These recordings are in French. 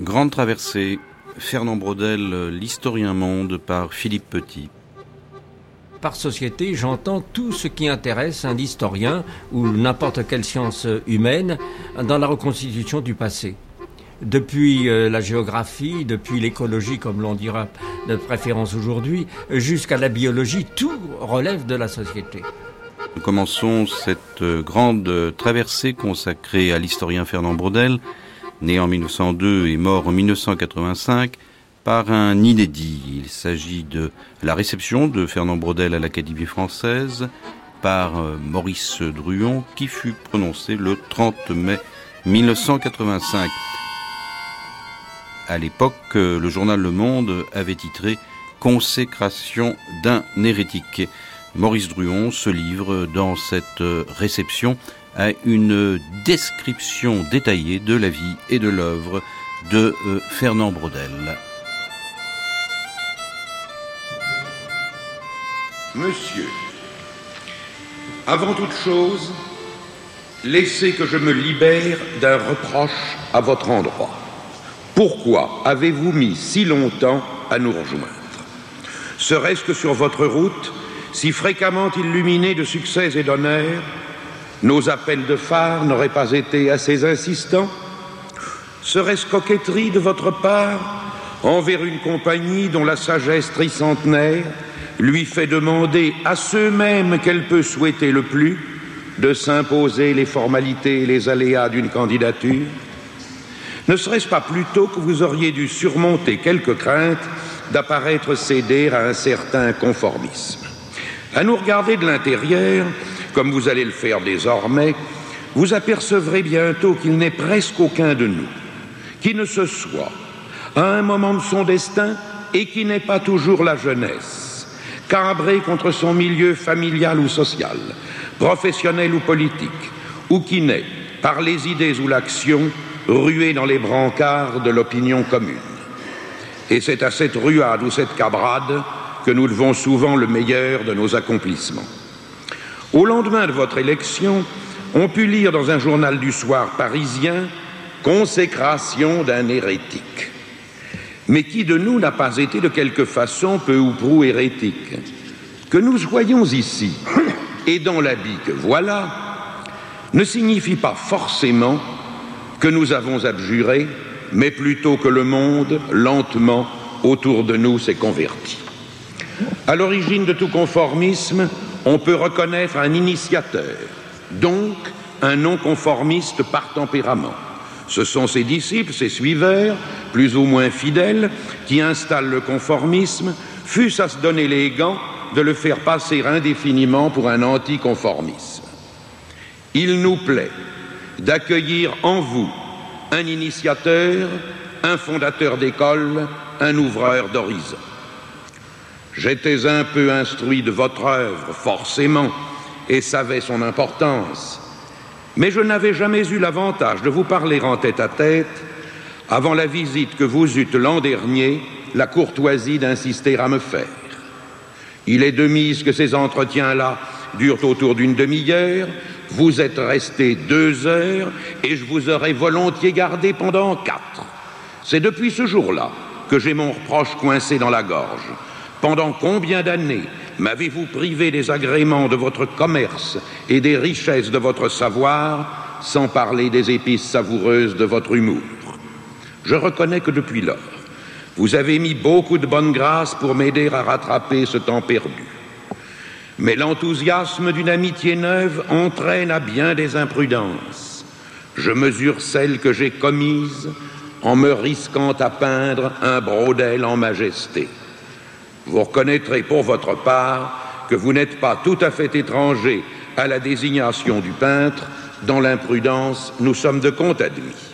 Grande traversée, Fernand Braudel, l'historien monde par Philippe Petit. Par société, j'entends tout ce qui intéresse un historien ou n'importe quelle science humaine dans la reconstitution du passé. Depuis euh, la géographie, depuis l'écologie, comme l'on dira de préférence aujourd'hui, jusqu'à la biologie, tout relève de la société. Nous commençons cette euh, grande traversée consacrée à l'historien Fernand Braudel, né en 1902 et mort en 1985, par un inédit. Il s'agit de la réception de Fernand Braudel à l'Académie française par euh, Maurice Druon qui fut prononcé le 30 mai 1985. À l'époque, euh, le journal Le Monde avait titré Consécration d'un hérétique. Maurice Druon se livre dans cette euh, réception à une description détaillée de la vie et de l'œuvre de Fernand Braudel. Monsieur, avant toute chose, laissez que je me libère d'un reproche à votre endroit. Pourquoi avez-vous mis si longtemps à nous rejoindre? Serait-ce que sur votre route, si fréquemment illuminée de succès et d'honneur, nos appels de phare n'auraient pas été assez insistants? Serait-ce coquetterie de votre part envers une compagnie dont la sagesse tricentenaire lui fait demander à ceux-mêmes qu'elle peut souhaiter le plus de s'imposer les formalités et les aléas d'une candidature? Ne serait-ce pas plutôt que vous auriez dû surmonter quelques craintes d'apparaître céder à un certain conformisme. À nous regarder de l'intérieur, comme vous allez le faire désormais, vous apercevrez bientôt qu'il n'est presque aucun de nous qui ne se soit, à un moment de son destin, et qui n'est pas toujours la jeunesse cabré contre son milieu familial ou social, professionnel ou politique, ou qui naît, par les idées ou l'action, rué dans les brancards de l'opinion commune. Et c'est à cette ruade ou cette cabrade que nous devons souvent le meilleur de nos accomplissements. Au lendemain de votre élection, on put lire dans un journal du soir parisien Consécration d'un hérétique. Mais qui de nous n'a pas été de quelque façon peu ou prou hérétique? Que nous soyons ici et dans l'habit que voilà ne signifie pas forcément que nous avons abjuré, mais plutôt que le monde, lentement, autour de nous s'est converti. À l'origine de tout conformisme, on peut reconnaître un initiateur, donc un non-conformiste par tempérament. Ce sont ses disciples, ses suiveurs, plus ou moins fidèles, qui installent le conformisme, fût-ce à se donner les gants de le faire passer indéfiniment pour un anticonformisme. Il nous plaît d'accueillir en vous un initiateur, un fondateur d'école, un ouvreur d'horizon. J'étais un peu instruit de votre œuvre, forcément, et savais son importance. Mais je n'avais jamais eu l'avantage de vous parler en tête à tête avant la visite que vous eûtes l'an dernier la courtoisie d'insister à me faire. Il est de mise que ces entretiens-là durent autour d'une demi-heure, vous êtes resté deux heures et je vous aurais volontiers gardé pendant quatre. C'est depuis ce jour-là que j'ai mon reproche coincé dans la gorge. Pendant combien d'années m'avez-vous privé des agréments de votre commerce et des richesses de votre savoir, sans parler des épices savoureuses de votre humour? Je reconnais que depuis lors, vous avez mis beaucoup de bonne grâce pour m'aider à rattraper ce temps perdu. Mais l'enthousiasme d'une amitié neuve entraîne à bien des imprudences. Je mesure celles que j'ai commises en me risquant à peindre un brodel en majesté. Vous reconnaîtrez pour votre part que vous n'êtes pas tout à fait étranger à la désignation du peintre, dans l'imprudence nous sommes de compte admis.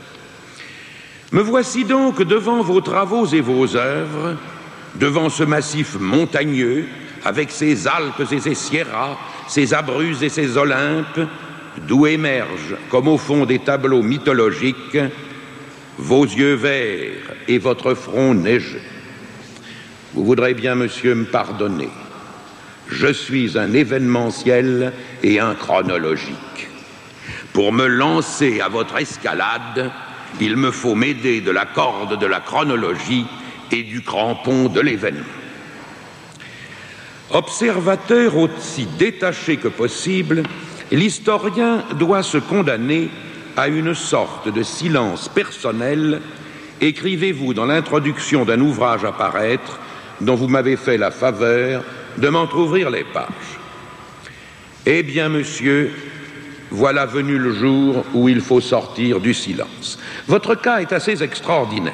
Me voici donc devant vos travaux et vos œuvres, devant ce massif montagneux, avec ses Alpes et ses Sierras, ses Abruzzes et ses Olympes, d'où émergent, comme au fond des tableaux mythologiques, vos yeux verts et votre front neigeux. Vous voudrez bien, monsieur, me pardonner. Je suis un événementiel et un chronologique. Pour me lancer à votre escalade, il me faut m'aider de la corde de la chronologie et du crampon de l'événement. Observateur aussi détaché que possible, l'historien doit se condamner à une sorte de silence personnel, écrivez-vous dans l'introduction d'un ouvrage à paraître dont vous m'avez fait la faveur de m'entr'ouvrir les pages. Eh bien, monsieur, voilà venu le jour où il faut sortir du silence. Votre cas est assez extraordinaire.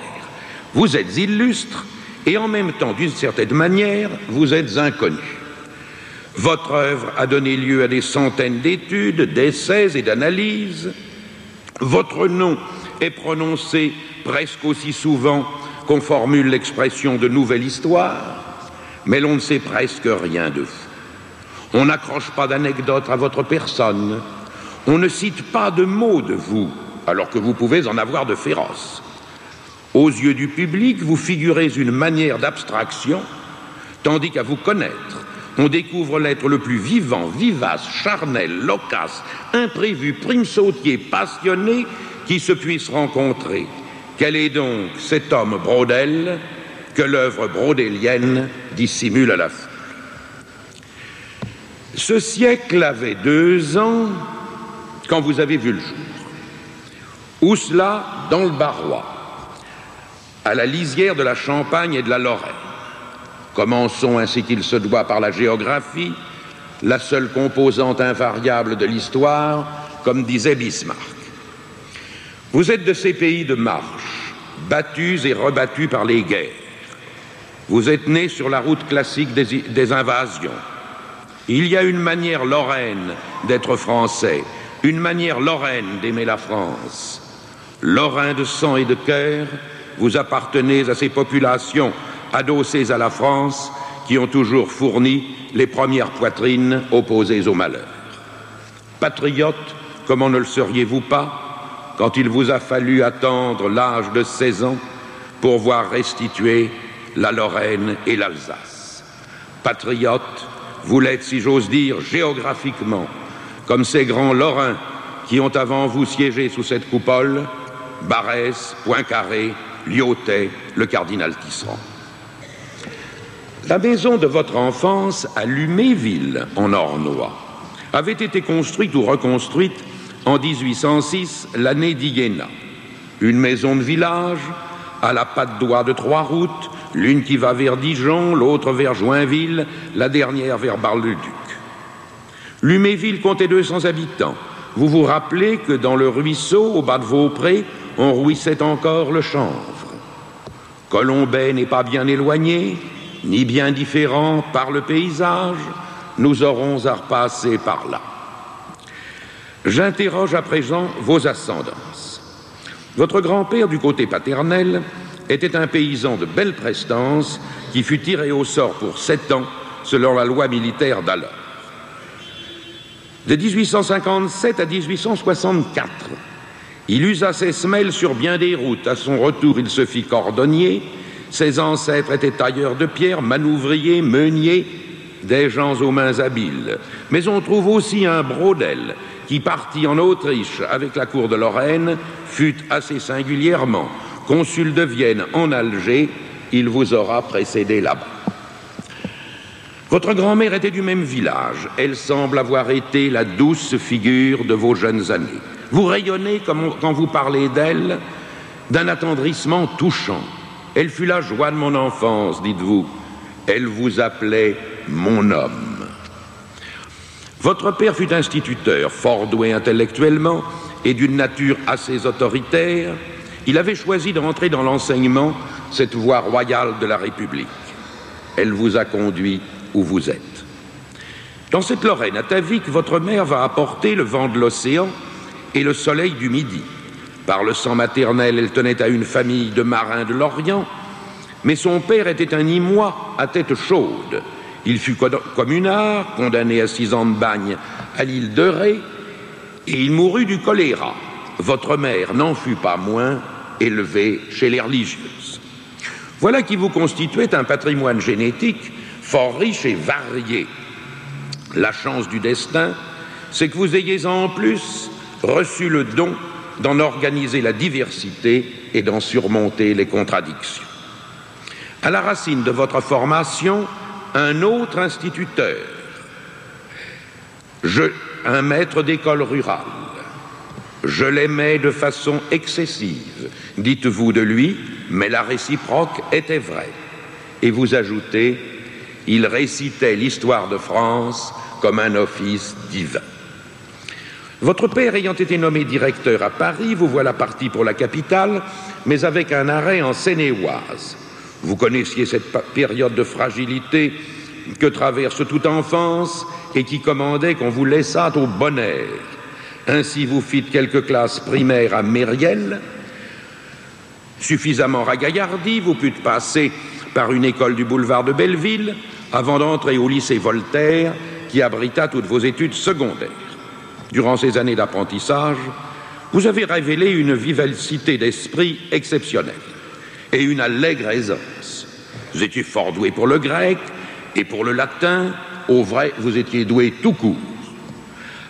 Vous êtes illustre et en même temps, d'une certaine manière, vous êtes inconnu. Votre œuvre a donné lieu à des centaines d'études, d'essais et d'analyses. Votre nom est prononcé presque aussi souvent qu'on formule l'expression de nouvelle histoire, mais l'on ne sait presque rien de vous. On n'accroche pas d'anecdotes à votre personne, on ne cite pas de mots de vous, alors que vous pouvez en avoir de féroces. Aux yeux du public, vous figurez une manière d'abstraction, tandis qu'à vous connaître, on découvre l'être le plus vivant, vivace, charnel, loquace, imprévu, prime sautier, passionné qui se puisse rencontrer. Quel est donc cet homme Brodel que l'œuvre brodélienne dissimule à la foule? Ce siècle avait deux ans quand vous avez vu le jour. Où cela? Dans le Barrois à la lisière de la Champagne et de la Lorraine. Commençons ainsi qu'il se doit par la géographie, la seule composante invariable de l'histoire, comme disait Bismarck. Vous êtes de ces pays de marche, battus et rebattus par les guerres. Vous êtes nés sur la route classique des, invasions. Il y a une manière lorraine d'être français, une manière lorraine d'aimer la France. Lorrain de sang et de cœur, vous appartenez à ces populations adossées à la France qui ont toujours fourni les premières poitrines opposées au malheur. Patriote, comment ne le seriez-vous pas quand il vous a fallu attendre l'âge de 16 ans pour voir restituer la Lorraine et l'Alsace Patriote, vous l'êtes, si j'ose dire, géographiquement, comme ces grands Lorrains qui ont avant vous siégé sous cette coupole, Barès, Poincaré, Lyotet, le cardinal Tisserand. La maison de votre enfance à Luméville, en Ornois, avait été construite ou reconstruite en 1806, l'année d'Iéna. Une maison de village, à la patte d'oie de trois routes, l'une qui va vers Dijon, l'autre vers Joinville, la dernière vers Bar-le-Duc. Luméville comptait 200 habitants. Vous vous rappelez que dans le ruisseau, au bas de Vaupré, on rouissait encore le chanvre. Colombay n'est pas bien éloigné, ni bien différent par le paysage, nous aurons à repasser par là. J'interroge à présent vos ascendances. Votre grand-père du côté paternel était un paysan de belle prestance qui fut tiré au sort pour sept ans selon la loi militaire d'alors. De 1857 à 1864, il usa ses semelles sur bien des routes. À son retour, il se fit cordonnier. Ses ancêtres étaient tailleurs de pierre, manouvriers, meuniers, des gens aux mains habiles. Mais on trouve aussi un Brodel qui partit en Autriche avec la cour de Lorraine, fut assez singulièrement consul de Vienne en Alger. Il vous aura précédé là-bas. Votre grand-mère était du même village. Elle semble avoir été la douce figure de vos jeunes années. Vous rayonnez, quand vous parlez d'elle, d'un attendrissement touchant. Elle fut la joie de mon enfance, dites-vous. Elle vous appelait mon homme. Votre père fut instituteur, fort doué intellectuellement et d'une nature assez autoritaire. Il avait choisi de rentrer dans l'enseignement, cette voie royale de la République. Elle vous a conduit Dans cette Lorraine atavique, votre mère va apporter le vent de l'océan et le soleil du midi. Par le sang maternel, elle tenait à une famille de marins de l'Orient, mais son père était un Imois à tête chaude. Il fut communard, condamné à six ans de bagne à l'île de Ré, et il mourut du choléra. Votre mère n'en fut pas moins élevée chez les religieuses. Voilà qui vous constituait un patrimoine génétique fort riche et varié. La chance du destin, c'est que vous ayez en plus reçu le don d'en organiser la diversité et d'en surmonter les contradictions. À la racine de votre formation, un autre instituteur, un maître d'école rurale. Je l'aimais de façon excessive, dites-vous de lui, mais la réciproque était vraie. Et vous ajoutez, il récitait l'histoire de France comme un office divin. Votre père ayant été nommé directeur à Paris, vous voilà parti pour la capitale, mais avec un arrêt en Seine-et-Oise. Vous connaissiez cette période de fragilité que traverse toute enfance et qui commandait qu'on vous laissât au bon air. Ainsi, vous fîtes quelques classes primaires à Mériel, suffisamment ragaillardi, vous pûtes passer par une école du boulevard de Belleville avant d'entrer au lycée Voltaire qui abrita toutes vos études secondaires. Durant ces années d'apprentissage, vous avez révélé une vivacité d'esprit exceptionnelle et une allègre aisance. Vous étiez fort doué pour le grec et pour le latin, au vrai, vous étiez doué tout court.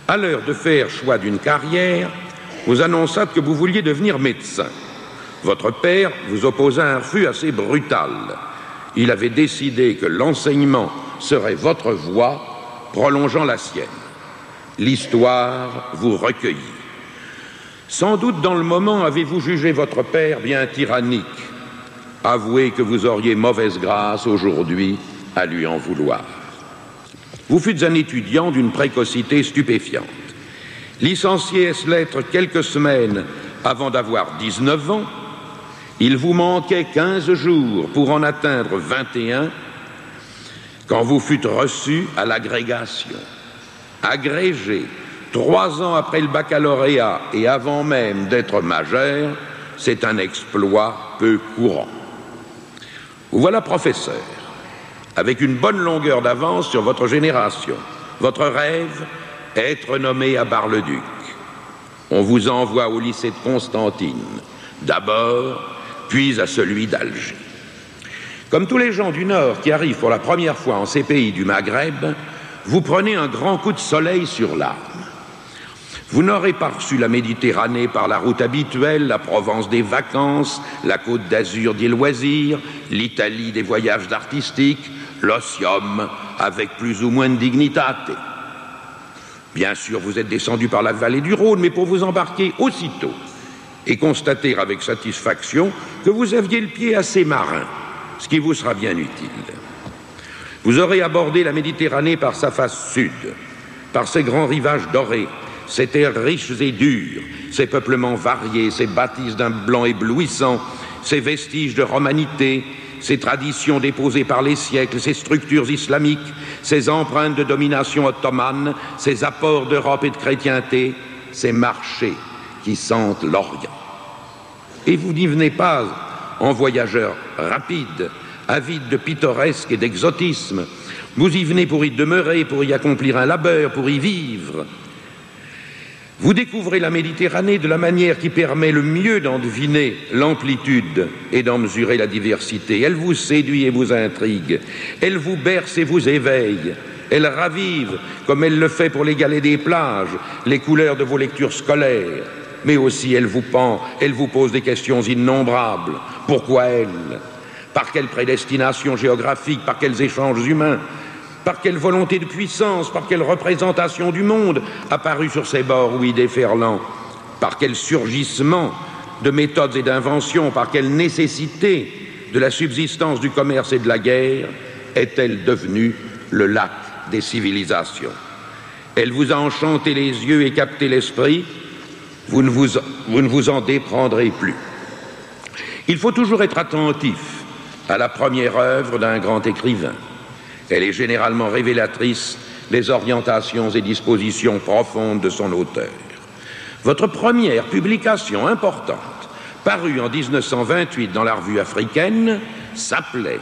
À l'heure de faire choix d'une carrière, vous annonçâtes que vous vouliez devenir médecin. Votre père vous opposa un refus assez brutal. Il avait décidé que l'enseignement serait votre voie, prolongeant la sienne. L'histoire vous recueillit. Sans doute dans le moment avez-vous jugé votre père bien tyrannique. Avouez que vous auriez mauvaise grâce aujourd'hui à lui en vouloir. Vous fûtes un étudiant d'une précocité stupéfiante. Licencié ès lettres quelques semaines avant d'avoir 19 ans, il vous manquait 15 jours pour en atteindre 21 quand vous fûtes reçu à l'agrégation. Agrégé trois ans après le baccalauréat et avant même d'être majeur, c'est un exploit peu courant. Vous voilà professeur avec une bonne longueur d'avance sur votre génération. Votre rêve, être nommé à Bar-le-Duc. On vous envoie au lycée de Constantine, d'abord, puis à celui d'Alger. Comme tous les gens du Nord qui arrivent pour la première fois en ces pays du Maghreb, vous prenez un grand coup de soleil sur l'âme. Vous n'aurez pas reçu la Méditerranée par la route habituelle, la Provence des vacances, la Côte d'Azur des loisirs, l'Italie des voyages artistiques, l'ossium avec plus ou moins de dignitate. Bien sûr, vous êtes descendu par la vallée du Rhône, mais pour vous embarquer aussitôt et constater avec satisfaction que vous aviez le pied assez marin, ce qui vous sera bien utile. Vous aurez abordé la Méditerranée par sa face sud, par ses grands rivages dorés, ses terres riches et dures, ses peuplements variés, ses bâtisses d'un blanc éblouissant, ses vestiges de romanité, ces traditions déposées par les siècles, ces structures islamiques, ces empreintes de domination ottomane, ces apports d'Europe et de chrétienté, ces marchés qui sentent l'Orient. Et vous n'y venez pas en voyageur rapide, avide de pittoresque et d'exotisme. Vous y venez pour y demeurer, pour y accomplir un labeur, pour y vivre. Vous découvrez la Méditerranée de la manière qui permet le mieux d'en deviner l'amplitude et d'en mesurer la diversité. Elle vous séduit et vous intrigue. Elle vous berce et vous éveille. Elle ravive, comme elle le fait pour les galets des plages, les couleurs de vos lectures scolaires. Mais aussi elle vous pend, elle vous pose des questions innombrables. Pourquoi elle? Par quelle prédestination géographique Par quels échanges humains par quelle volonté de puissance, par quelle représentation du monde apparut sur ces bords, oui, déferlants Par quel surgissement de méthodes et d'inventions, par quelle nécessité de la subsistance du commerce et de la guerre est-elle devenue le lac des civilisations? Elle vous a enchanté les yeux et capté l'esprit, vous ne vous, en déprendrez plus. Il faut toujours être attentif à la première œuvre d'un grand écrivain. Elle est généralement révélatrice des orientations et dispositions profondes de son auteur. Votre première publication importante, parue en 1928 dans la revue africaine, s'appelait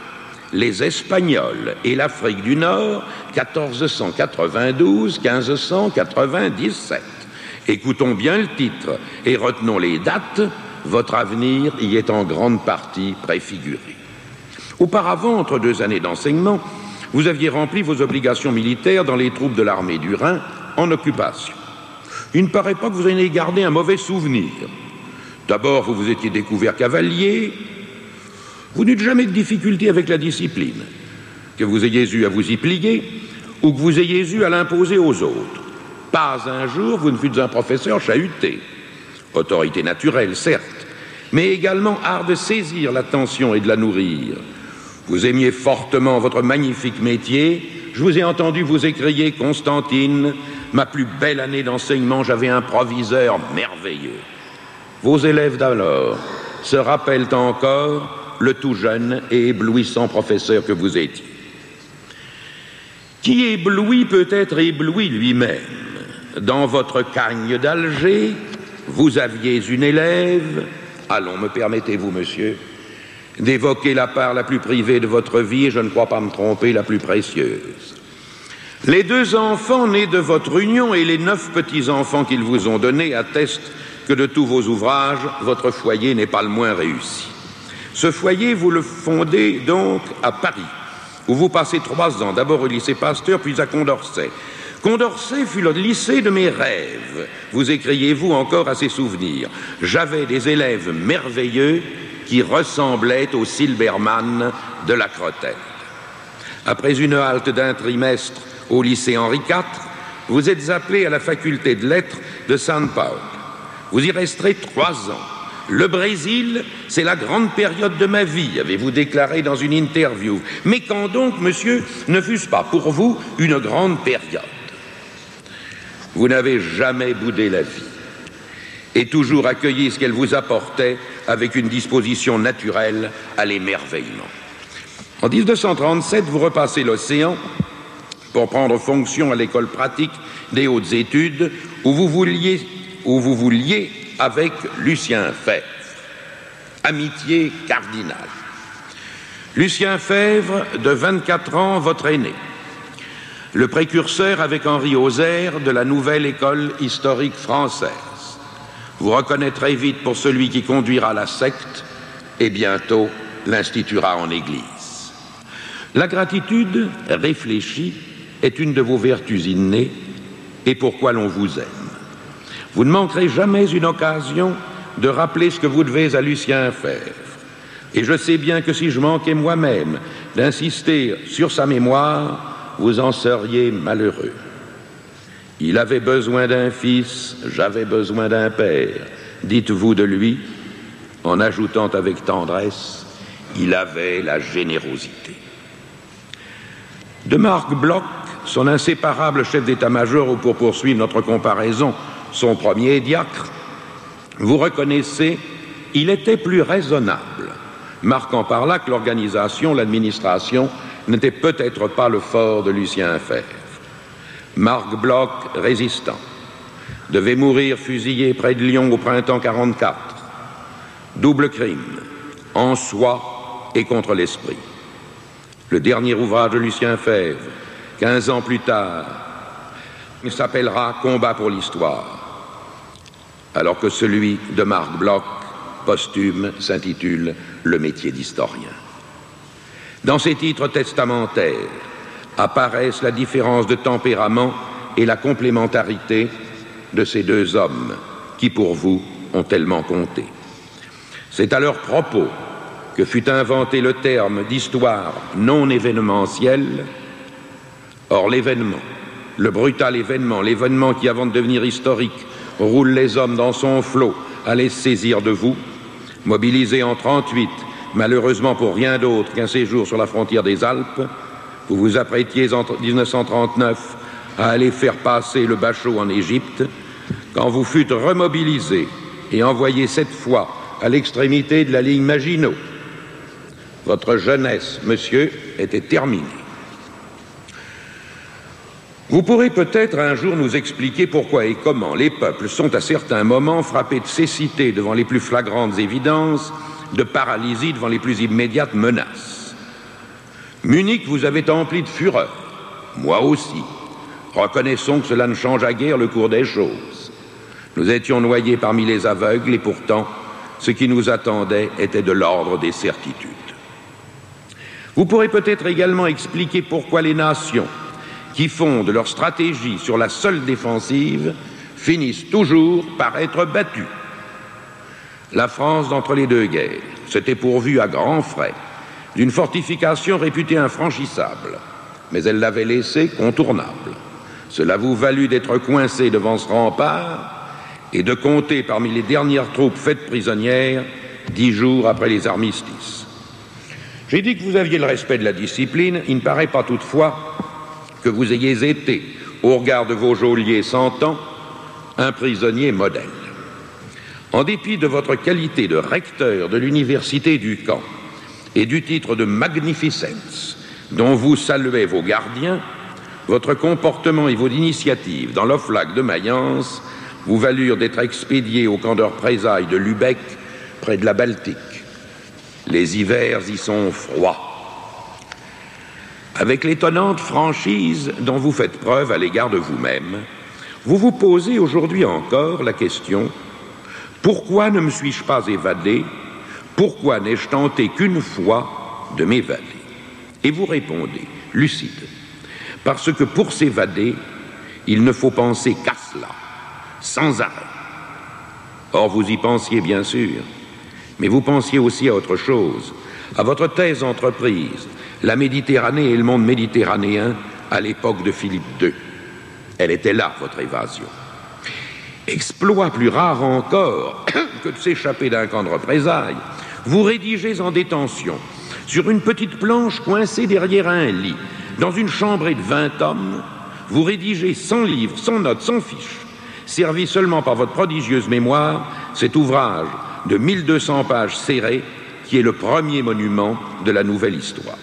Les Espagnols et l'Afrique du Nord 1492-1597. Écoutons bien le titre et retenons les dates, votre avenir y est en grande partie préfiguré. Auparavant, entre deux années d'enseignement, vous aviez rempli vos obligations militaires dans les troupes de l'armée du Rhin en occupation. Il ne paraît pas que vous ayez gardé un mauvais souvenir. D'abord, vous vous étiez découvert cavalier. Vous n'eûtes jamais de difficulté avec la discipline. Que vous ayez eu à vous y plier ou que vous ayez eu à l'imposer aux autres. Pas un jour vous ne fûtes un professeur chahuté. Autorité naturelle, certes, mais également art de saisir l'attention et de la nourrir. Vous aimiez fortement votre magnifique métier. Je vous ai entendu vous écrier, Constantine, ma plus belle année d'enseignement, j'avais un proviseur merveilleux. Vos élèves d'alors se rappellent encore le tout jeune et éblouissant professeur que vous étiez. Qui éblouit peut être ébloui lui-même. Dans votre cagne d'Alger, vous aviez une élève, allons, me permettez-vous, monsieur, d'évoquer la part la plus privée de votre vie et je ne crois pas me tromper, la plus précieuse. Les deux enfants nés de votre union et les neuf petits-enfants qu'ils vous ont donnés attestent que de tous vos ouvrages, votre foyer n'est pas le moins réussi. Ce foyer, vous le fondez donc à Paris, où vous passez trois ans, d'abord au lycée Pasteur, puis à Condorcet. Condorcet fut le lycée de mes rêves. Vous écriez-vous encore à ces souvenirs. J'avais des élèves merveilleux qui ressemblait au Silbermann de la Crotelle. Après une halte d'un trimestre au lycée Henri IV, vous êtes appelé à la faculté de lettres de San Paulo. Vous y resterez trois ans. Le Brésil, c'est la grande période de ma vie, avez-vous déclaré dans une interview. Mais quand donc, monsieur, ne fût-ce pas pour vous une grande période? Vous n'avez jamais boudé la vie et toujours accueilli ce qu'elle vous apportait avec une disposition naturelle à l'émerveillement. En 1937, vous repassez l'océan pour prendre fonction à l'école pratique des hautes études où vous vouliez, où vous vouliez avec Lucien Fèvre. Amitié cardinale. Lucien Fèvre, de 24 ans, votre aîné. Le précurseur avec Henri Auxerre de la nouvelle école historique française vous reconnaîtrez vite pour celui qui conduira la secte et bientôt l'instituera en Église. La gratitude réfléchie est une de vos vertus innées et pourquoi l'on vous aime. Vous ne manquerez jamais une occasion de rappeler ce que vous devez à Lucien Fèvre. Et je sais bien que si je manquais moi-même d'insister sur sa mémoire, vous en seriez malheureux. Il avait besoin d'un fils, j'avais besoin d'un père. Dites-vous de lui, en ajoutant avec tendresse, il avait la générosité. De Marc Bloch, son inséparable chef d'état-major, ou pour poursuivre notre comparaison, son premier diacre, vous reconnaissez, il était plus raisonnable, marquant par là que l'organisation, l'administration, n'était peut-être pas le fort de Lucien Fèvre. Marc Bloch, résistant, devait mourir fusillé près de Lyon au printemps 44. Double crime, en soi et contre l'esprit. Le dernier ouvrage de Lucien Fèvre, 15 ans plus tard, s'appellera Combat pour l'histoire, alors que celui de Marc Bloch, posthume, s'intitule Le métier d'historien. Dans ses titres testamentaires, apparaissent la différence de tempérament et la complémentarité de ces deux hommes qui, pour vous, ont tellement compté. C'est à leur propos que fut inventé le terme d'histoire non événementielle. Or, l'événement, le brutal événement, l'événement qui, avant de devenir historique, roule les hommes dans son flot, allait saisir de vous, mobilisé en 38, malheureusement pour rien d'autre qu'un séjour sur la frontière des Alpes, vous vous apprêtiez en 1939 à aller faire passer le bachot en Égypte, quand vous fûtes remobilisé et envoyé cette fois à l'extrémité de la ligne Maginot. Votre jeunesse, monsieur, était terminée. Vous pourrez peut-être un jour nous expliquer pourquoi et comment les peuples sont à certains moments frappés de cécité devant les plus flagrantes évidences, de paralysie devant les plus immédiates menaces. Munich vous avait empli de fureur, moi aussi. Reconnaissons que cela ne changea guère le cours des choses. Nous étions noyés parmi les aveugles et pourtant, ce qui nous attendait était de l'ordre des certitudes. Vous pourrez peut-être également expliquer pourquoi les nations qui fondent leur stratégie sur la seule défensive finissent toujours par être battues. La France, d'entre les deux guerres, s'était pourvue à grands frais d'une fortification réputée infranchissable, mais elle l'avait laissée contournable. Cela vous valut d'être coincé devant ce rempart et de compter parmi les dernières troupes faites prisonnières dix jours après les armistices. J'ai dit que vous aviez le respect de la discipline, il ne paraît pas toutefois que vous ayez été, au regard de vos geôliers cent ans, un prisonnier modèle. En dépit de votre qualité de recteur de l'université du camp et du titre de magnificence dont vous saluez vos gardiens, votre comportement et vos initiatives dans l'Oflag de Mayence vous valurent d'être expédié au camp de représailles de Lubeck, près de la Baltique. Les hivers y sont froids. Avec l'étonnante franchise dont vous faites preuve à l'égard de vous-même, vous vous posez aujourd'hui encore la question pourquoi ne me suis-je pas évadé? Pourquoi n'ai-je tenté qu'une fois de m'évader? Et vous répondez, lucide, parce que pour s'évader, il ne faut penser qu'à cela, sans arrêt. Or, vous y pensiez bien sûr, mais vous pensiez aussi à autre chose, à votre thèse entreprise, la Méditerranée et le monde méditerranéen à l'époque de Philippe II. Elle était là, votre évasion. Exploit plus rare encore que de s'échapper d'un camp de représailles, vous rédigez en détention, sur une petite planche coincée derrière un lit, dans une chambrée de vingt hommes, vous rédigez sans livre, sans notes, sans fiches, servi seulement par votre prodigieuse mémoire, cet ouvrage de 1200 pages serrées qui est le premier monument de la nouvelle histoire.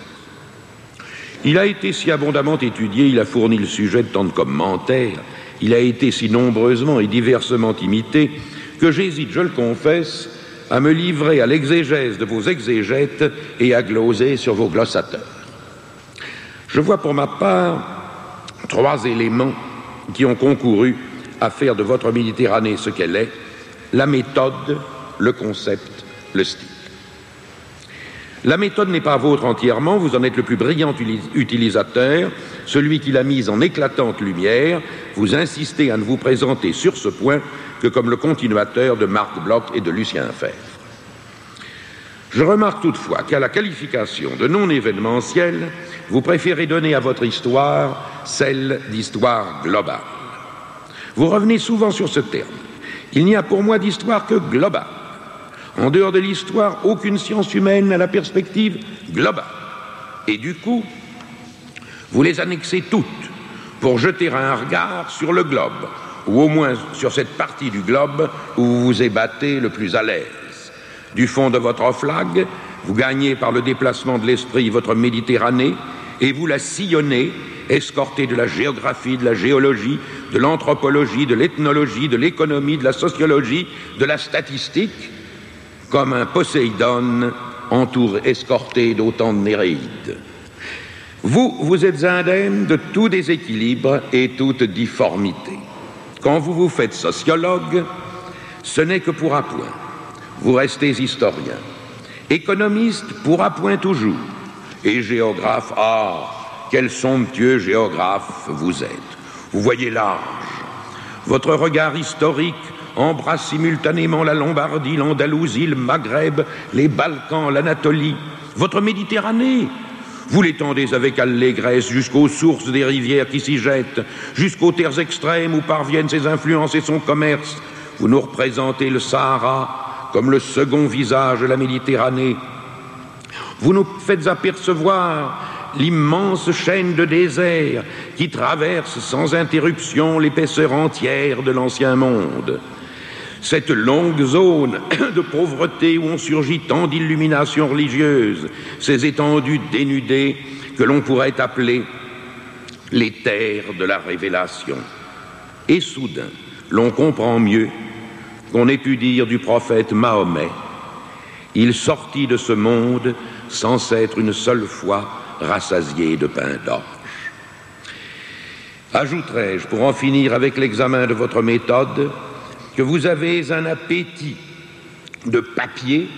Il a été si abondamment étudié, il a fourni le sujet de tant de commentaires, il a été si nombreusement et diversement imité, que j'hésite, je le confesse, à me livrer à l'exégèse de vos exégètes et à gloser sur vos glossateurs. Je vois pour ma part trois éléments qui ont concouru à faire de votre Méditerranée ce qu'elle est, la méthode, le concept, le style. La méthode n'est pas vôtre entièrement, vous en êtes le plus brillant utilisateur, celui qui l'a mise en éclatante lumière, vous insistez à ne vous présenter sur ce point que comme le continuateur de Marc Bloch et de Lucien Fèvre. Je remarque toutefois qu'à la qualification de non événementiel, vous préférez donner à votre histoire celle d'histoire globale. Vous revenez souvent sur ce terme. Il n'y a pour moi d'histoire que globale. En dehors de l'histoire, aucune science humaine n'a la perspective globale. Et du coup, vous les annexez toutes pour jeter un regard sur le globe, ou au moins sur cette partie du globe où vous vous ébattez le plus à l'aise. Du fond de votre flag, vous gagnez par le déplacement de l'esprit votre Méditerranée et vous la sillonnez, escorté de la géographie, de la géologie, de l'anthropologie, de l'ethnologie, de l'économie, de la sociologie, de la statistique, comme un Poséidon entouré, escorté d'autant de Néréides. Vous, vous êtes indemne de tout déséquilibre et toute difformité. Quand vous vous faites sociologue, ce n'est que pour appoint. Vous restez historien. Économiste pour appoint toujours. Et géographe, ah, quel somptueux géographe vous êtes. Vous voyez large. Votre regard historique embrasse simultanément la Lombardie, l'Andalousie, le Maghreb, les Balkans, l'Anatolie, votre Méditerranée. Vous l'étendez avec allégresse jusqu'aux sources des rivières qui s'y jettent, jusqu'aux terres extrêmes où parviennent ses influences et son commerce. Vous nous représentez le Sahara comme le second visage de la Méditerranée. Vous nous faites apercevoir l'immense chaîne de désert qui traverse sans interruption l'épaisseur entière de l'ancien monde cette longue zone de pauvreté où ont surgi tant d'illuminations religieuses, ces étendues dénudées que l'on pourrait appeler les terres de la révélation. Et soudain, l'on comprend mieux qu'on ait pu dire du prophète Mahomet, il sortit de ce monde sans s'être une seule fois rassasié de pain d'orge. Ajouterai-je, pour en finir avec l'examen de votre méthode, que vous avez un appétit de papier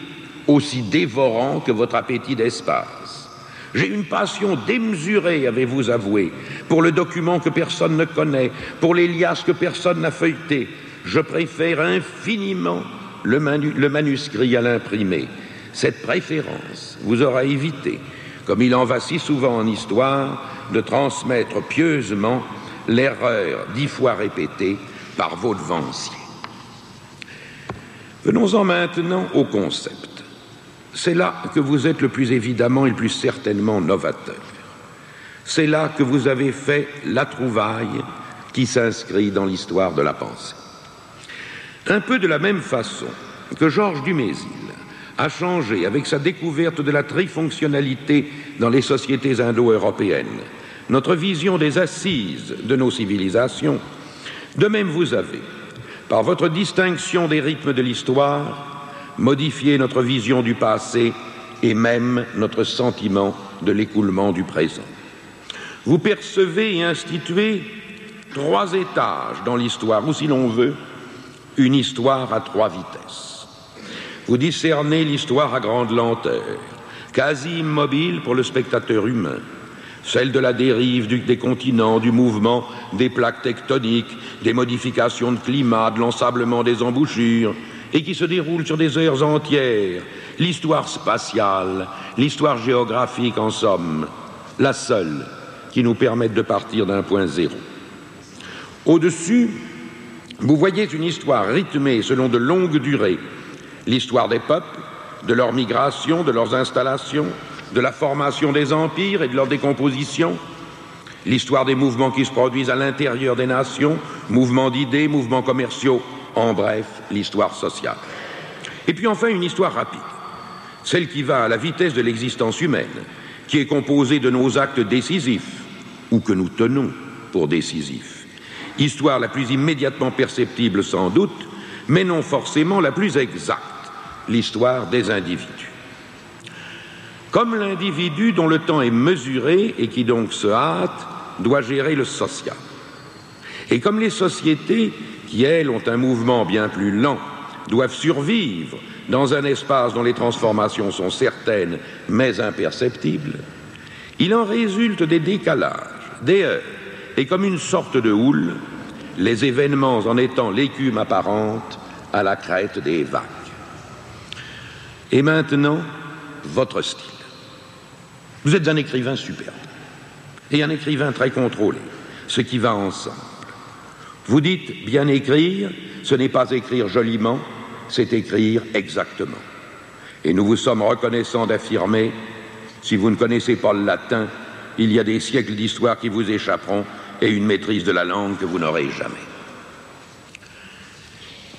aussi dévorant que votre appétit d'espace. J'ai une passion démesurée, avez-vous avoué, pour le document que personne ne connaît, pour les liasses que personne n'a feuilleté. Je préfère infiniment le, le manuscrit à l'imprimé. Cette préférence vous aura évité, comme il en va si souvent en histoire, de transmettre pieusement l'erreur dix fois répétée par vos devanciers. Venons-en maintenant au concept. C'est là que vous êtes le plus évidemment et le plus certainement novateur. C'est là que vous avez fait la trouvaille qui s'inscrit dans l'histoire de la pensée. Un peu de la même façon que Georges Dumézil a changé avec sa découverte de la trifonctionnalité dans les sociétés indo-européennes notre vision des assises de nos civilisations, de même vous avez, par votre distinction des rythmes de l'histoire, modifié notre vision du passé et même notre sentiment de l'écoulement du présent. Vous percevez et instituez trois étages dans l'histoire, ou si l'on veut, une histoire à trois vitesses. Vous discernez l'histoire à grande lenteur, quasi immobile pour le spectateur humain, celle de la dérive des continents, du mouvement des plaques tectoniques, des modifications de climat, de l'ensablement des embouchures, et qui se déroule sur des heures entières, l'histoire spatiale, l'histoire géographique en somme, la seule qui nous permette de partir d'un point zéro. Au-dessus, vous voyez une histoire rythmée selon de longues durées, l'histoire des peuples, de leur migration, de leurs installations, de la formation des empires et de leur décomposition, l'histoire des mouvements qui se produisent à l'intérieur des nations, mouvements d'idées, mouvements commerciaux, en bref, l'histoire sociale. Et puis enfin une histoire rapide, celle qui va à la vitesse de l'existence humaine, qui est composée de nos actes décisifs, ou que nous tenons pour décisifs. Histoire la plus immédiatement perceptible sans doute, mais non forcément la plus exacte, l'histoire des individus comme l'individu dont le temps est mesuré et qui donc se hâte doit gérer le social. Et comme les sociétés, qui elles ont un mouvement bien plus lent, doivent survivre dans un espace dont les transformations sont certaines mais imperceptibles, il en résulte des décalages, des heures, et comme une sorte de houle, les événements en étant l'écume apparente à la crête des vagues. Et maintenant, votre style. Vous êtes un écrivain superbe et un écrivain très contrôlé, ce qui va ensemble. Vous dites bien écrire, ce n'est pas écrire joliment, c'est écrire exactement. Et nous vous sommes reconnaissants d'affirmer, si vous ne connaissez pas le latin, il y a des siècles d'histoire qui vous échapperont et une maîtrise de la langue que vous n'aurez jamais.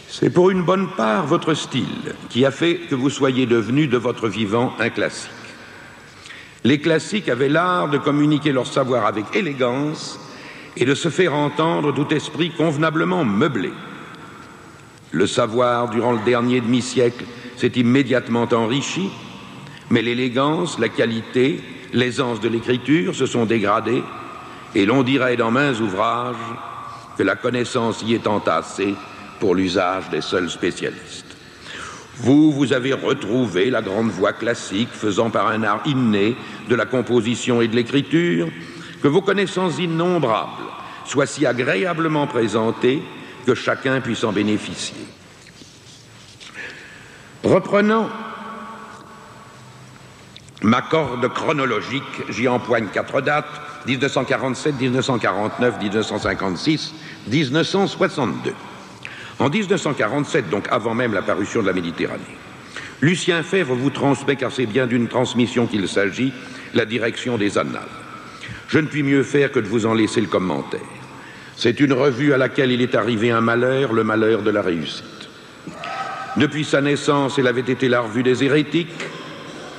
C'est pour une bonne part votre style qui a fait que vous soyez devenu de votre vivant un classique. Les classiques avaient l'art de communiquer leur savoir avec élégance et de se faire entendre tout esprit convenablement meublé. Le savoir, durant le dernier demi-siècle, s'est immédiatement enrichi, mais l'élégance, la qualité, l'aisance de l'écriture se sont dégradées, et l'on dirait dans mains ouvrages que la connaissance y est entassée pour l'usage des seuls spécialistes. Vous, vous avez retrouvé la grande voix classique faisant par un art inné de la composition et de l'écriture, que vos connaissances innombrables soient si agréablement présentées que chacun puisse en bénéficier. Reprenant ma corde chronologique, j'y empoigne quatre dates 1947, 1949, 1956, 1962. En 1947, donc avant même la parution de la Méditerranée, Lucien Fèvre vous transmet, car c'est bien d'une transmission qu'il s'agit, la direction des annales. Je ne puis mieux faire que de vous en laisser le commentaire. C'est une revue à laquelle il est arrivé un malheur, le malheur de la réussite. Depuis sa naissance, elle avait été la revue des hérétiques,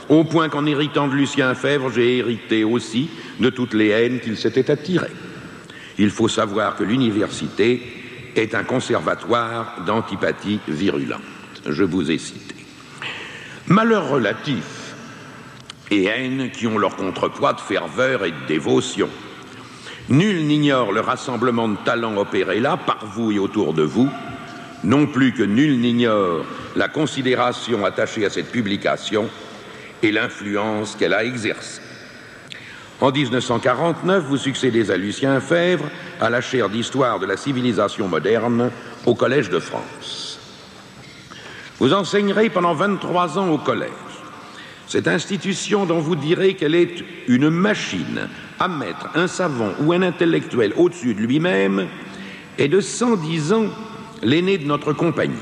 au point qu'en héritant de Lucien Fèvre, j'ai hérité aussi de toutes les haines qu'il s'était attirées. Il faut savoir que l'université est un conservatoire d'antipathie virulente. Je vous ai cité. Malheur relatif et haine qui ont leur contrepoids de ferveur et de dévotion. Nul n'ignore le rassemblement de talents opéré là, par vous et autour de vous, non plus que nul n'ignore la considération attachée à cette publication et l'influence qu'elle a exercée. En 1949, vous succédez à Lucien Fèvre à la chaire d'histoire de la civilisation moderne au Collège de France. Vous enseignerez pendant 23 ans au collège. Cette institution dont vous direz qu'elle est une machine à mettre un savant ou un intellectuel au-dessus de lui-même est de 110 ans l'aîné de notre compagnie.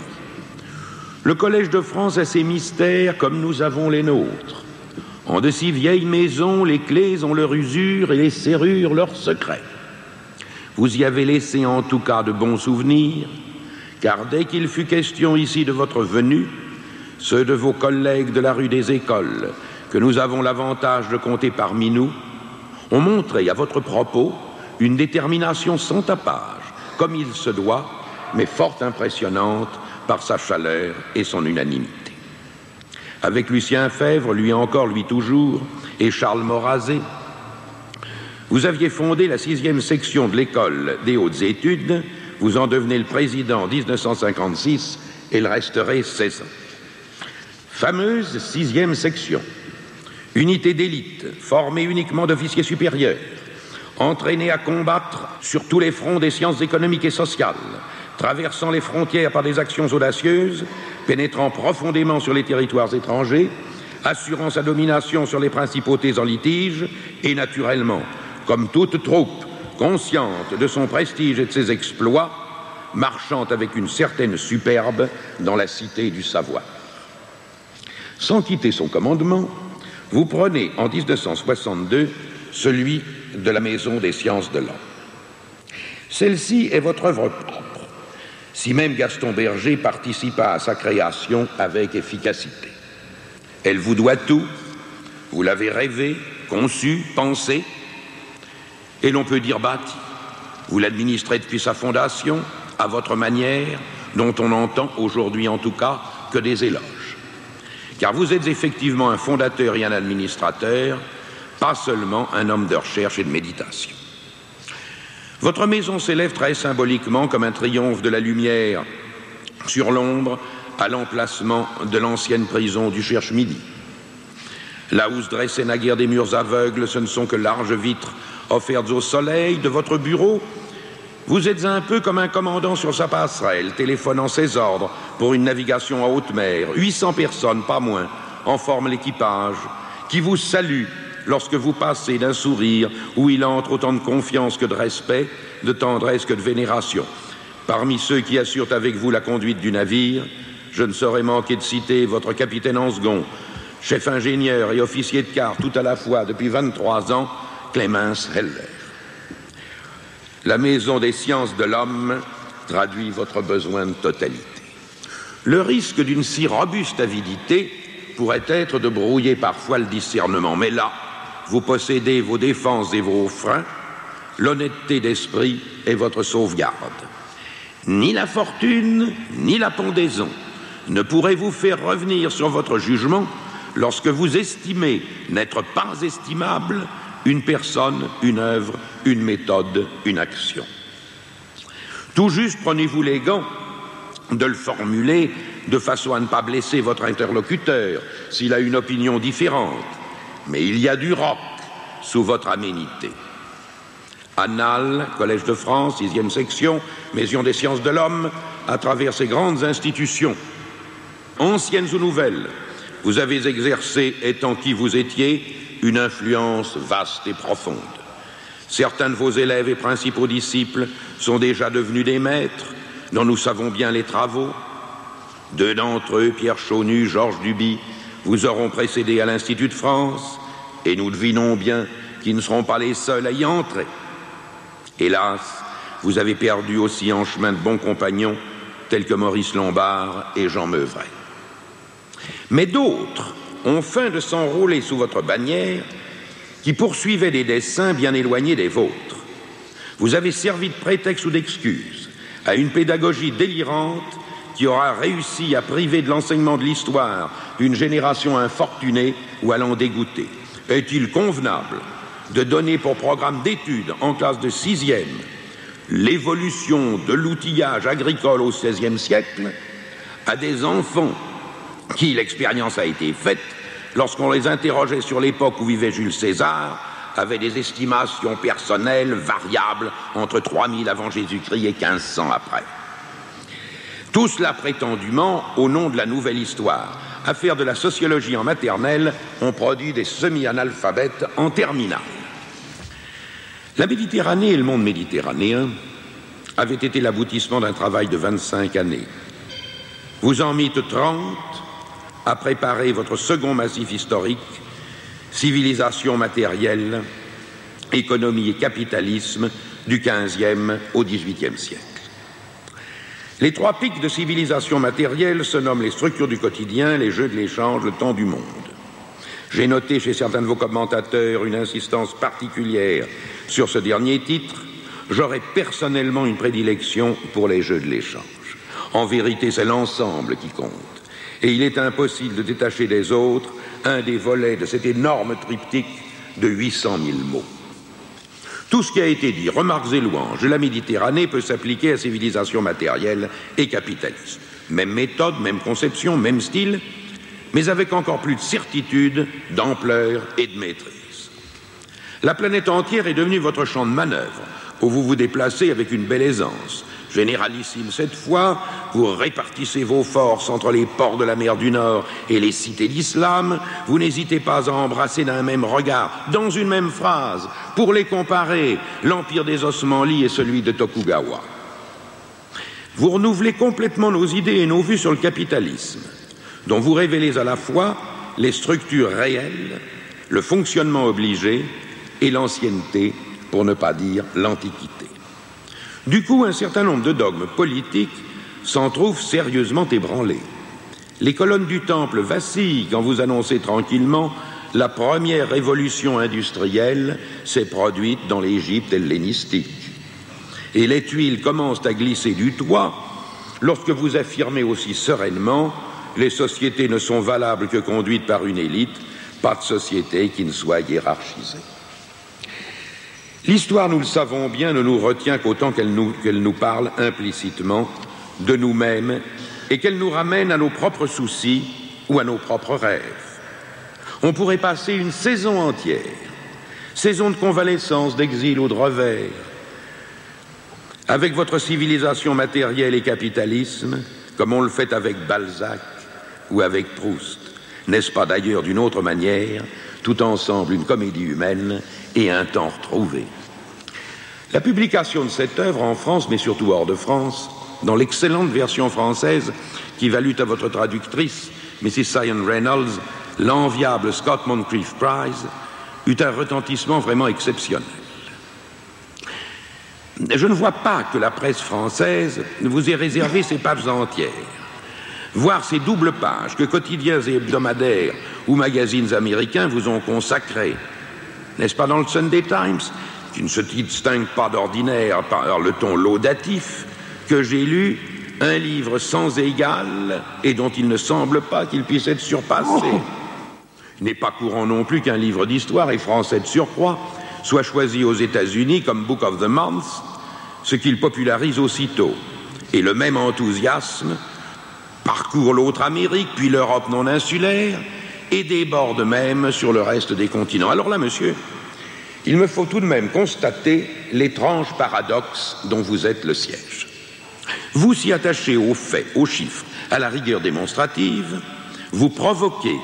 Le Collège de France a ses mystères comme nous avons les nôtres. En de si vieilles maisons, les clés ont leur usure et les serrures leurs secrets. Vous y avez laissé en tout cas de bons souvenirs, car dès qu'il fut question ici de votre venue, ceux de vos collègues de la rue des Écoles, que nous avons l'avantage de compter parmi nous, ont montré à votre propos une détermination sans tapage, comme il se doit, mais fort impressionnante par sa chaleur et son unanimité. Avec Lucien Fèvre, lui encore, lui toujours, et Charles Morazé, vous aviez fondé la sixième section de l'école des hautes études, vous en devenez le président en 1956 et le resterez 16 ans. Fameuse sixième section, unité d'élite formée uniquement d'officiers supérieurs, entraînés à combattre sur tous les fronts des sciences économiques et sociales, traversant les frontières par des actions audacieuses, pénétrant profondément sur les territoires étrangers, assurant sa domination sur les principautés en litige, et naturellement, comme toute troupe consciente de son prestige et de ses exploits, marchant avec une certaine superbe dans la cité du savoir. Sans quitter son commandement, vous prenez en 1962 celui de la Maison des sciences de l'homme. Celle-ci est votre œuvre propre si même Gaston Berger participa à sa création avec efficacité. Elle vous doit tout, vous l'avez rêvé, conçu, pensé, et l'on peut dire bâti. Vous l'administrez depuis sa fondation, à votre manière, dont on n'entend aujourd'hui en tout cas que des éloges. Car vous êtes effectivement un fondateur et un administrateur, pas seulement un homme de recherche et de méditation. Votre maison s'élève très symboliquement comme un triomphe de la lumière sur l'ombre à l'emplacement de l'ancienne prison du Cherche-Midi. Là où se dressaient naguère des murs aveugles, ce ne sont que larges vitres offertes au soleil de votre bureau. Vous êtes un peu comme un commandant sur sa passerelle, téléphonant ses ordres pour une navigation à haute mer. 800 personnes, pas moins, en forment l'équipage, qui vous salue lorsque vous passez d'un sourire où il entre autant de confiance que de respect, de tendresse que de vénération. Parmi ceux qui assurent avec vous la conduite du navire, je ne saurais manquer de citer votre capitaine en second, chef ingénieur et officier de quart tout à la fois depuis 23 ans, Clémence Heller. La maison des sciences de l'homme traduit votre besoin de totalité. Le risque d'une si robuste avidité pourrait être de brouiller parfois le discernement, mais là, vous possédez vos défenses et vos freins, l'honnêteté d'esprit est votre sauvegarde. Ni la fortune, ni la pendaison ne pourraient vous faire revenir sur votre jugement lorsque vous estimez n'être pas estimable une personne, une œuvre, une méthode, une action. Tout juste prenez-vous les gants de le formuler de façon à ne pas blesser votre interlocuteur s'il a une opinion différente mais il y a du roc sous votre aménité. Annales, Collège de France, sixième section, Maison des sciences de l'homme, à travers ces grandes institutions, anciennes ou nouvelles, vous avez exercé, étant qui vous étiez, une influence vaste et profonde. Certains de vos élèves et principaux disciples sont déjà devenus des maîtres, dont nous savons bien les travaux. Deux d'entre eux, Pierre Chaunu, Georges Duby, vous auront précédé à l'Institut de France, et nous devinons bien qu'ils ne seront pas les seuls à y entrer. Hélas, vous avez perdu aussi en chemin de bons compagnons tels que Maurice Lombard et Jean Meuvray. Mais d'autres ont faim de s'enrôler sous votre bannière qui poursuivaient des desseins bien éloignés des vôtres. Vous avez servi de prétexte ou d'excuse à une pédagogie délirante qui aura réussi à priver de l'enseignement de l'histoire une génération infortunée ou à l'en dégoûter Est-il convenable de donner pour programme d'études en classe de sixième l'évolution de l'outillage agricole au XVIe siècle à des enfants qui, l'expérience a été faite, lorsqu'on les interrogeait sur l'époque où vivait Jules César, avait des estimations personnelles variables entre 3000 avant Jésus-Christ et 1500 après. Tout cela prétendument au nom de la nouvelle histoire. À faire de la sociologie en maternelle, on produit des semi-analphabètes en terminale. La Méditerranée et le monde méditerranéen avaient été l'aboutissement d'un travail de 25 années. Vous en mîtes 30 à préparer votre second massif historique, civilisation matérielle, économie et capitalisme du XVe au XVIIIe siècle. Les trois pics de civilisation matérielle se nomment les structures du quotidien, les jeux de l'échange, le temps du monde. J'ai noté chez certains de vos commentateurs une insistance particulière sur ce dernier titre. J'aurais personnellement une prédilection pour les jeux de l'échange. En vérité, c'est l'ensemble qui compte. Et il est impossible de détacher des autres un des volets de cet énorme triptyque de 800 000 mots. Tout ce qui a été dit, remarques et louanges de la Méditerranée peut s'appliquer à civilisation matérielle et capitaliste. Même méthode, même conception, même style, mais avec encore plus de certitude, d'ampleur et de maîtrise. La planète entière est devenue votre champ de manœuvre, où vous vous déplacez avec une belle aisance, généralissime cette fois, vous répartissez vos forces entre les ports de la mer du Nord et les cités d'islam, vous n'hésitez pas à embrasser d'un même regard, dans une même phrase, pour les comparer, l'empire des Osmanlis et celui de Tokugawa. Vous renouvelez complètement nos idées et nos vues sur le capitalisme, dont vous révélez à la fois les structures réelles, le fonctionnement obligé et l'ancienneté, pour ne pas dire l'antiquité. Du coup, un certain nombre de dogmes politiques s'en trouvent sérieusement ébranlés. Les colonnes du temple vacillent quand vous annoncez tranquillement la première révolution industrielle s'est produite dans l'Égypte hellénistique. Et les tuiles commencent à glisser du toit lorsque vous affirmez aussi sereinement les sociétés ne sont valables que conduites par une élite, pas de société qui ne soit hiérarchisée. L'histoire, nous le savons bien, ne nous retient qu'autant qu'elle nous, parle implicitement de nous-mêmes et qu'elle nous ramène à nos propres soucis ou à nos propres rêves. On pourrait passer une saison entière, saison de convalescence, d'exil ou de revers, avec votre civilisation matérielle et capitalisme, comme on le fait avec Balzac ou avec Proust. N'est-ce pas d'ailleurs d'une autre manière, tout ensemble une comédie humaine et un temps retrouvé. La publication de cette œuvre en France, mais surtout hors de France, dans l'excellente version française qui valut à votre traductrice, Mrs. Sion Reynolds, l'enviable Scott Moncrief Prize, eut un retentissement vraiment exceptionnel. Je ne vois pas que la presse française vous ait réservé ses pages entières. Voir ces doubles pages que quotidiens et hebdomadaires ou magazines américains vous ont consacrées n'est-ce pas dans le Sunday Times, qui ne se distingue pas d'ordinaire par le ton laudatif, que j'ai lu un livre sans égal et dont il ne semble pas qu'il puisse être surpassé. Il n'est pas courant non plus qu'un livre d'histoire et français de surcroît soit choisi aux États-Unis comme Book of the Month, ce qu'il popularise aussitôt. Et le même enthousiasme parcourt l'autre Amérique, puis l'Europe non insulaire, et déborde même sur le reste des continents. Alors là, monsieur, il me faut tout de même constater l'étrange paradoxe dont vous êtes le siège. Vous s'y attachez aux faits, aux chiffres, à la rigueur démonstrative, vous provoquez,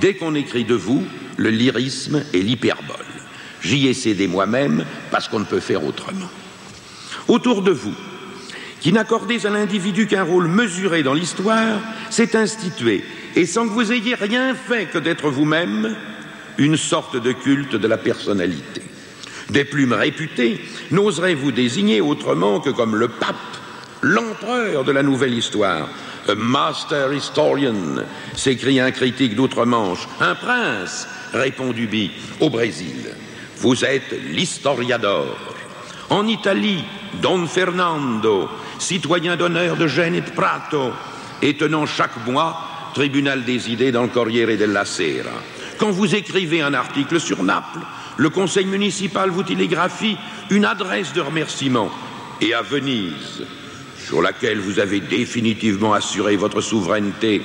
dès qu'on écrit de vous, le lyrisme et l'hyperbole. J'y ai cédé moi-même parce qu'on ne peut faire autrement. Autour de vous, qui n'accordez à l'individu qu'un rôle mesuré dans l'histoire, s'est institué et sans que vous ayez rien fait que d'être vous-même, une sorte de culte de la personnalité. Des plumes réputées n'oseraient vous désigner autrement que comme le pape, l'empereur de la nouvelle histoire. A master historian, s'écrie un critique d'outre-Manche. Un prince, répond Duby, au Brésil. Vous êtes l'historiador. En Italie, Don Fernando, citoyen d'honneur de Gênes et de Prato, et tenant chaque mois tribunal des idées dans le Corriere della Sera. Quand vous écrivez un article sur Naples, le conseil municipal vous télégraphie une adresse de remerciement. Et à Venise, sur laquelle vous avez définitivement assuré votre souveraineté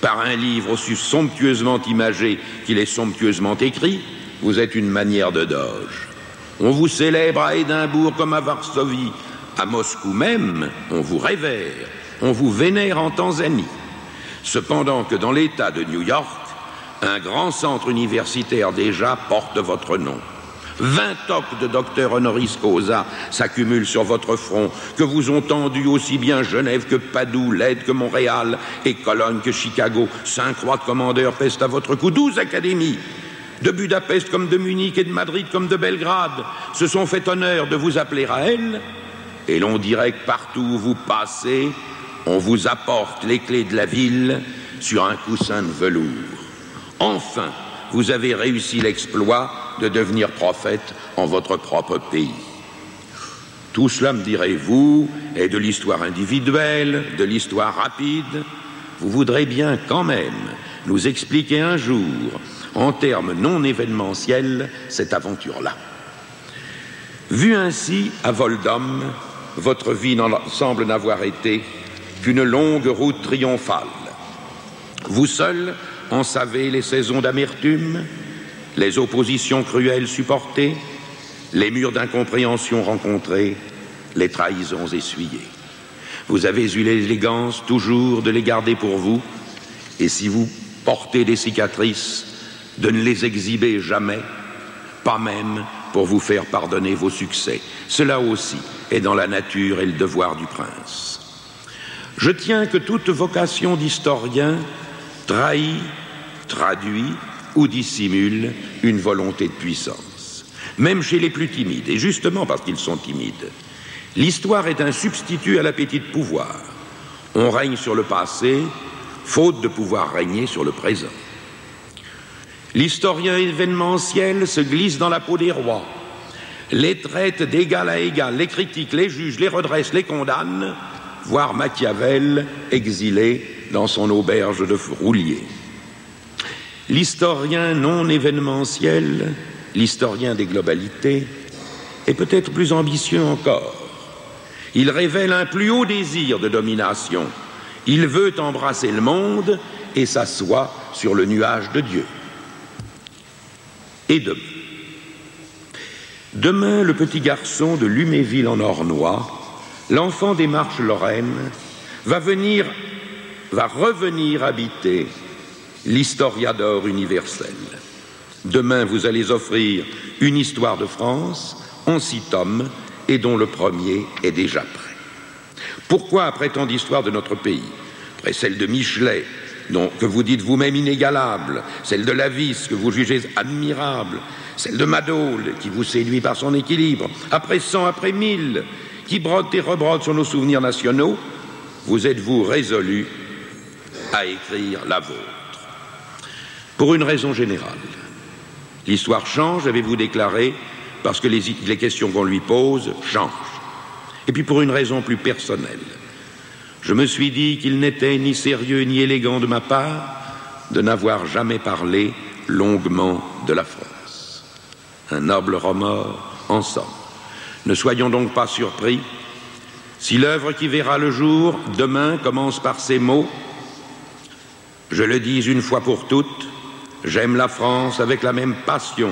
par un livre aussi somptueusement imagé qu'il est somptueusement écrit, vous êtes une manière de doge. On vous célèbre à Édimbourg comme à Varsovie. À Moscou même, on vous révère, on vous vénère en Tanzanie. Cependant que dans l'État de New York, un grand centre universitaire déjà porte votre nom. Vingt toques de docteur honoris causa s'accumulent sur votre front, que vous ont tendu aussi bien Genève que Padoue, Leyde que Montréal, et Cologne que Chicago. Saint-Croix de commandeur pèsent à votre cou. Douze académies, de Budapest comme de Munich et de Madrid comme de Belgrade, se sont fait honneur de vous appeler à elles, et l'on dirait que partout où vous passez, on vous apporte les clés de la ville sur un coussin de velours. Enfin, vous avez réussi l'exploit de devenir prophète en votre propre pays. Tout cela, me direz-vous, est de l'histoire individuelle, de l'histoire rapide. Vous voudrez bien quand même nous expliquer un jour, en termes non événementiels, cette aventure-là. Vu ainsi, à vol d'homme, votre vie semble n'avoir été qu'une longue route triomphale. Vous seul en savez les saisons d'amertume, les oppositions cruelles supportées, les murs d'incompréhension rencontrés, les trahisons essuyées. Vous avez eu l'élégance toujours de les garder pour vous, et si vous portez des cicatrices, de ne les exhiber jamais, pas même pour vous faire pardonner vos succès. Cela aussi est dans la nature et le devoir du prince. Je tiens que toute vocation d'historien trahit, traduit ou dissimule une volonté de puissance, même chez les plus timides, et justement parce qu'ils sont timides. L'histoire est un substitut à l'appétit de pouvoir. On règne sur le passé, faute de pouvoir régner sur le présent. L'historien événementiel se glisse dans la peau des rois, les traite d'égal à égal, les critique, les juge, les redresse, les condamne, voire Machiavel exilé dans son auberge de Roulier. L'historien non événementiel, l'historien des globalités, est peut-être plus ambitieux encore. Il révèle un plus haut désir de domination. Il veut embrasser le monde et s'assoit sur le nuage de Dieu. Et demain, demain le petit garçon de Luméville en Ornois, l'enfant des marches lorraines, va venir va revenir habiter l'historiador universel. Demain, vous allez offrir une histoire de France en six tomes et dont le premier est déjà prêt. Pourquoi, après tant d'histoires de notre pays, après celle de Michelet, que vous dites vous-même inégalable, celle de Lavis, que vous jugez admirable, celle de Madol, qui vous séduit par son équilibre, après cent, après mille, qui brode et rebrode sur nos souvenirs nationaux, vous êtes-vous résolu à écrire la vôtre? Pour une raison générale. L'histoire change, avez-vous déclaré, parce que les, les questions qu'on lui pose changent. Et puis pour une raison plus personnelle. Je me suis dit qu'il n'était ni sérieux ni élégant de ma part de n'avoir jamais parlé longuement de la France. Un noble remords ensemble. Ne soyons donc pas surpris si l'œuvre qui verra le jour demain commence par ces mots je le dis une fois pour toutes, j'aime la France avec la même passion,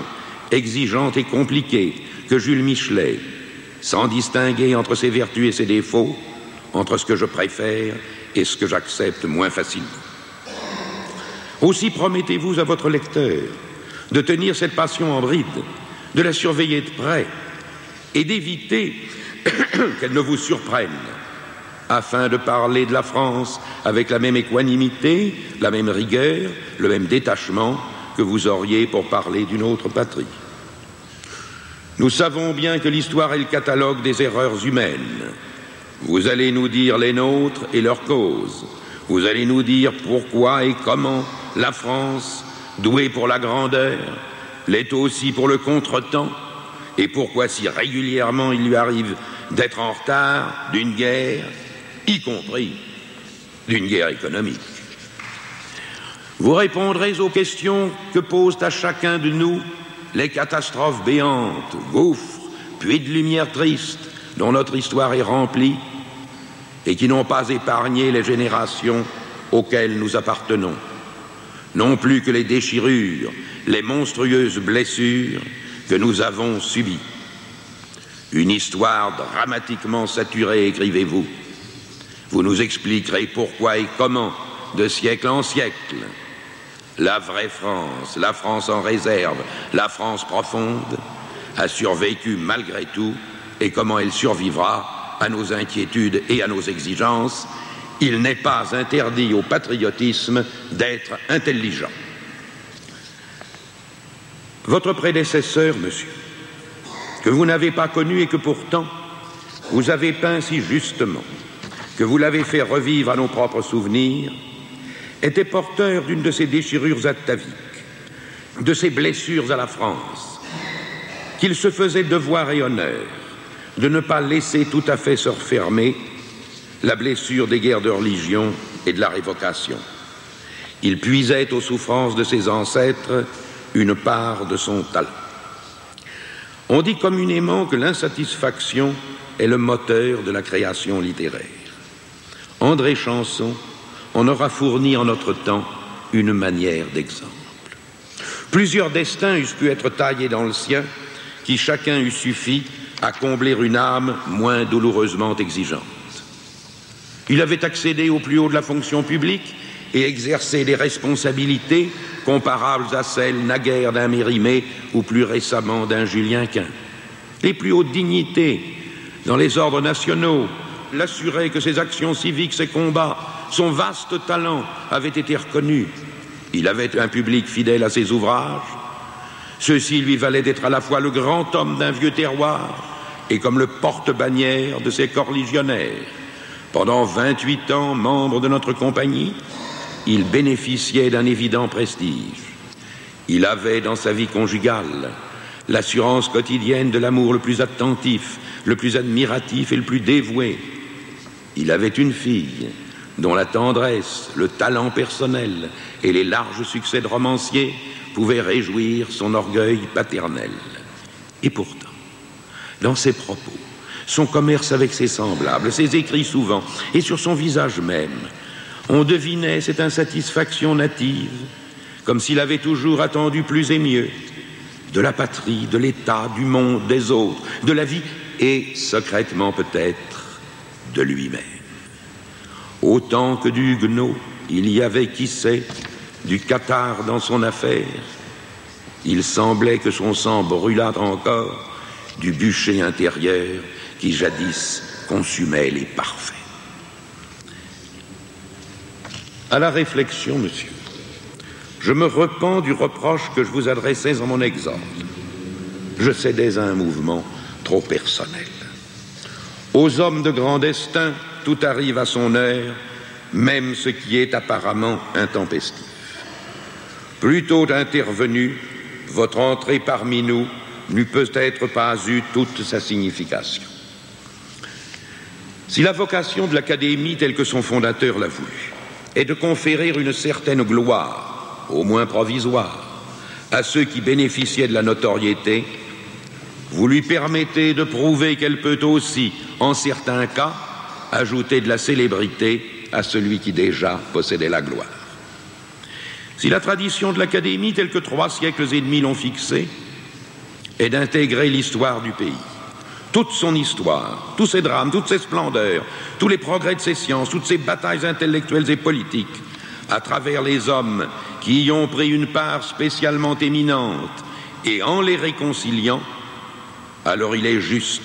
exigeante et compliquée, que Jules Michelet, sans distinguer entre ses vertus et ses défauts, entre ce que je préfère et ce que j'accepte moins facilement. Aussi promettez-vous à votre lecteur de tenir cette passion en bride, de la surveiller de près et d'éviter qu'elle ne vous surprenne afin de parler de la France avec la même équanimité, la même rigueur, le même détachement que vous auriez pour parler d'une autre patrie. Nous savons bien que l'histoire est le catalogue des erreurs humaines. Vous allez nous dire les nôtres et leurs causes. Vous allez nous dire pourquoi et comment la France, douée pour la grandeur, l'est aussi pour le contretemps, et pourquoi si régulièrement il lui arrive d'être en retard d'une guerre, y compris d'une guerre économique? Vous répondrez aux questions que posent à chacun de nous les catastrophes béantes, gouffres, puits de lumière triste dont notre histoire est remplie et qui n'ont pas épargné les générations auxquelles nous appartenons. non plus que les déchirures, les monstrueuses blessures que nous avons subies. Une histoire dramatiquement saturée, écrivez-vous. Vous nous expliquerez pourquoi et comment, de siècle en siècle, la vraie France, la France en réserve, la France profonde, a survécu malgré tout et comment elle survivra à nos inquiétudes et à nos exigences. Il n'est pas interdit au patriotisme d'être intelligent. Votre prédécesseur, monsieur, que vous n'avez pas connu et que pourtant vous avez peint si justement, que vous l'avez fait revivre à nos propres souvenirs, était porteur d'une de ces déchirures ataviques, de ces blessures à la France, qu'il se faisait devoir et honneur de ne pas laisser tout à fait se refermer la blessure des guerres de religion et de la révocation. Il puisait aux souffrances de ses ancêtres une part de son talent. On dit communément que l'insatisfaction est le moteur de la création littéraire. André Chanson on aura fourni en notre temps une manière d'exemple. Plusieurs destins eussent pu être taillés dans le sien, qui chacun eût suffi à combler une âme moins douloureusement exigeante. Il avait accédé au plus haut de la fonction publique et exercé des responsabilités comparables à celles naguère d'un Mérimée ou plus récemment d'un Julien Quint. Les plus hautes dignités dans les ordres nationaux l'assuraient que ses actions civiques, ses combats son vaste talent avait été reconnu. Il avait un public fidèle à ses ouvrages. Ceci lui valait d'être à la fois le grand homme d'un vieux terroir et comme le porte-bannière de ses corps légionnaires. Pendant 28 ans, membre de notre compagnie, il bénéficiait d'un évident prestige. Il avait dans sa vie conjugale l'assurance quotidienne de l'amour le plus attentif, le plus admiratif et le plus dévoué. Il avait une fille dont la tendresse, le talent personnel et les larges succès de romancier pouvaient réjouir son orgueil paternel. Et pourtant, dans ses propos, son commerce avec ses semblables, ses écrits souvent, et sur son visage même, on devinait cette insatisfaction native, comme s'il avait toujours attendu plus et mieux, de la patrie, de l'État, du monde, des autres, de la vie, et secrètement peut-être de lui-même. Autant que du Huguenot, il y avait, qui sait, du cathare dans son affaire. Il semblait que son sang brûlât encore du bûcher intérieur qui jadis consumait les parfaits. À la réflexion, monsieur, je me repens du reproche que je vous adressais en mon exemple. Je cédais à un mouvement trop personnel. Aux hommes de grand destin, tout arrive à son heure, même ce qui est apparemment intempestif. Plutôt intervenu, votre entrée parmi nous n'eût peut-être pas eu toute sa signification. Si la vocation de l'Académie, telle que son fondateur l'a voulu, est de conférer une certaine gloire, au moins provisoire, à ceux qui bénéficiaient de la notoriété, vous lui permettez de prouver qu'elle peut aussi, en certains cas, ajouter de la célébrité à celui qui déjà possédait la gloire. Si la tradition de l'Académie, telle que trois siècles et demi l'ont fixée, est d'intégrer l'histoire du pays, toute son histoire, tous ses drames, toutes ses splendeurs, tous les progrès de ses sciences, toutes ses batailles intellectuelles et politiques, à travers les hommes qui y ont pris une part spécialement éminente, et en les réconciliant, alors il est juste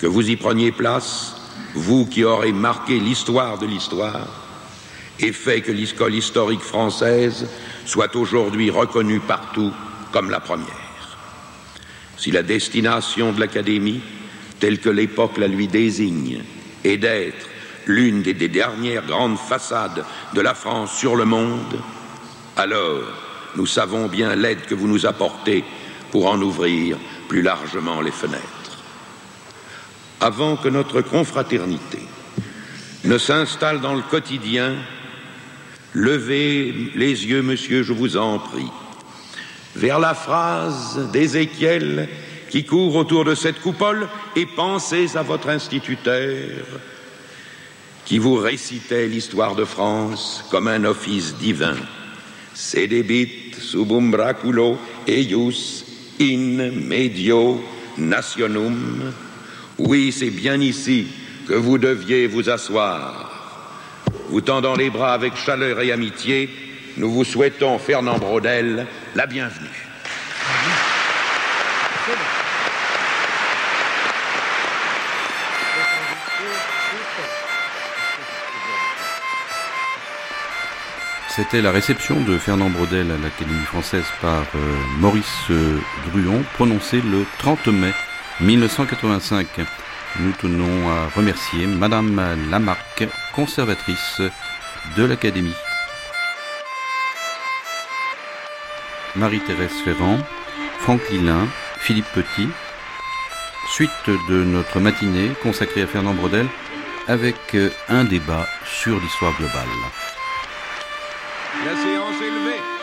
que vous y preniez place vous qui aurez marqué l'histoire de l'histoire et fait que l'école historique française soit aujourd'hui reconnue partout comme la première. Si la destination de l'Académie, telle que l'époque la lui désigne, est d'être l'une des, des, dernières grandes façades de la France sur le monde, alors nous savons bien l'aide que vous nous apportez pour en ouvrir plus largement les fenêtres. Avant que notre confraternité ne s'installe dans le quotidien, levez les yeux, monsieur, je vous en prie, vers la phrase d'Ézéchiel qui court autour de cette coupole et pensez à votre instituteur qui vous récitait l'histoire de France comme un office divin, Sedebit subum eius in medio nationum. Oui, c'est bien ici que vous deviez vous asseoir. Vous tendant les bras avec chaleur et amitié, nous vous souhaitons, Fernand Braudel, la bienvenue. C'était la réception de Fernand Braudel à l'Académie française par euh, Maurice euh, Druon, prononcée le 30 mai 1985. Nous tenons à remercier Madame Lamarck, conservatrice de l'Académie. Marie-Thérèse Ferrand, Franck Lilin, Philippe Petit. Suite de notre matinée consacrée à Fernand Braudel avec euh, un débat sur l'histoire globale. La séance est levée.